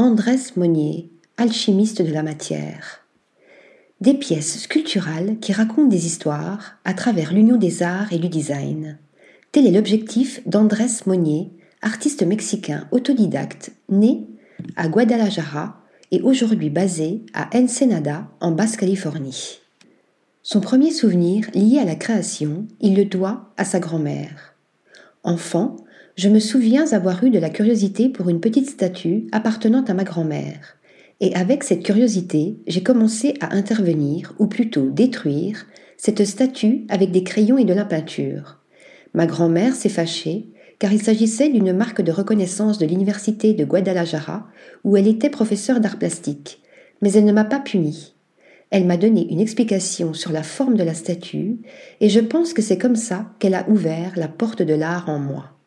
Andrés Monnier, alchimiste de la matière. Des pièces sculpturales qui racontent des histoires à travers l'union des arts et du design. Tel est l'objectif d'Andrés Monnier, artiste mexicain autodidacte, né à Guadalajara et aujourd'hui basé à Ensenada, en Basse-Californie. Son premier souvenir lié à la création, il le doit à sa grand-mère. Enfant, je me souviens avoir eu de la curiosité pour une petite statue appartenant à ma grand-mère. Et avec cette curiosité, j'ai commencé à intervenir, ou plutôt détruire, cette statue avec des crayons et de la peinture. Ma grand-mère s'est fâchée, car il s'agissait d'une marque de reconnaissance de l'université de Guadalajara, où elle était professeure d'art plastique. Mais elle ne m'a pas punie. Elle m'a donné une explication sur la forme de la statue, et je pense que c'est comme ça qu'elle a ouvert la porte de l'art en moi.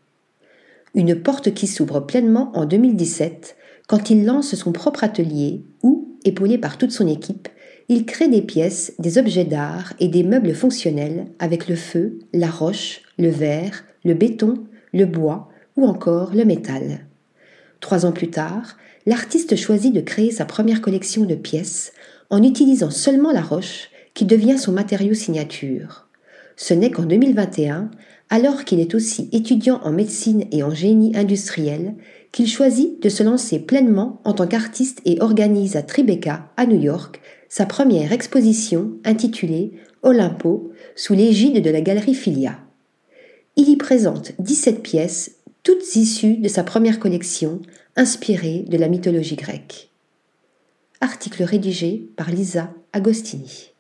Une porte qui s'ouvre pleinement en 2017, quand il lance son propre atelier où, épaulé par toute son équipe, il crée des pièces, des objets d'art et des meubles fonctionnels avec le feu, la roche, le verre, le béton, le bois ou encore le métal. Trois ans plus tard, l'artiste choisit de créer sa première collection de pièces en utilisant seulement la roche qui devient son matériau signature. Ce n'est qu'en 2021, alors qu'il est aussi étudiant en médecine et en génie industriel, qu'il choisit de se lancer pleinement en tant qu'artiste et organise à Tribeca, à New York, sa première exposition intitulée Olympo sous l'égide de la galerie Filia. Il y présente 17 pièces, toutes issues de sa première collection, inspirée de la mythologie grecque. Article rédigé par Lisa Agostini.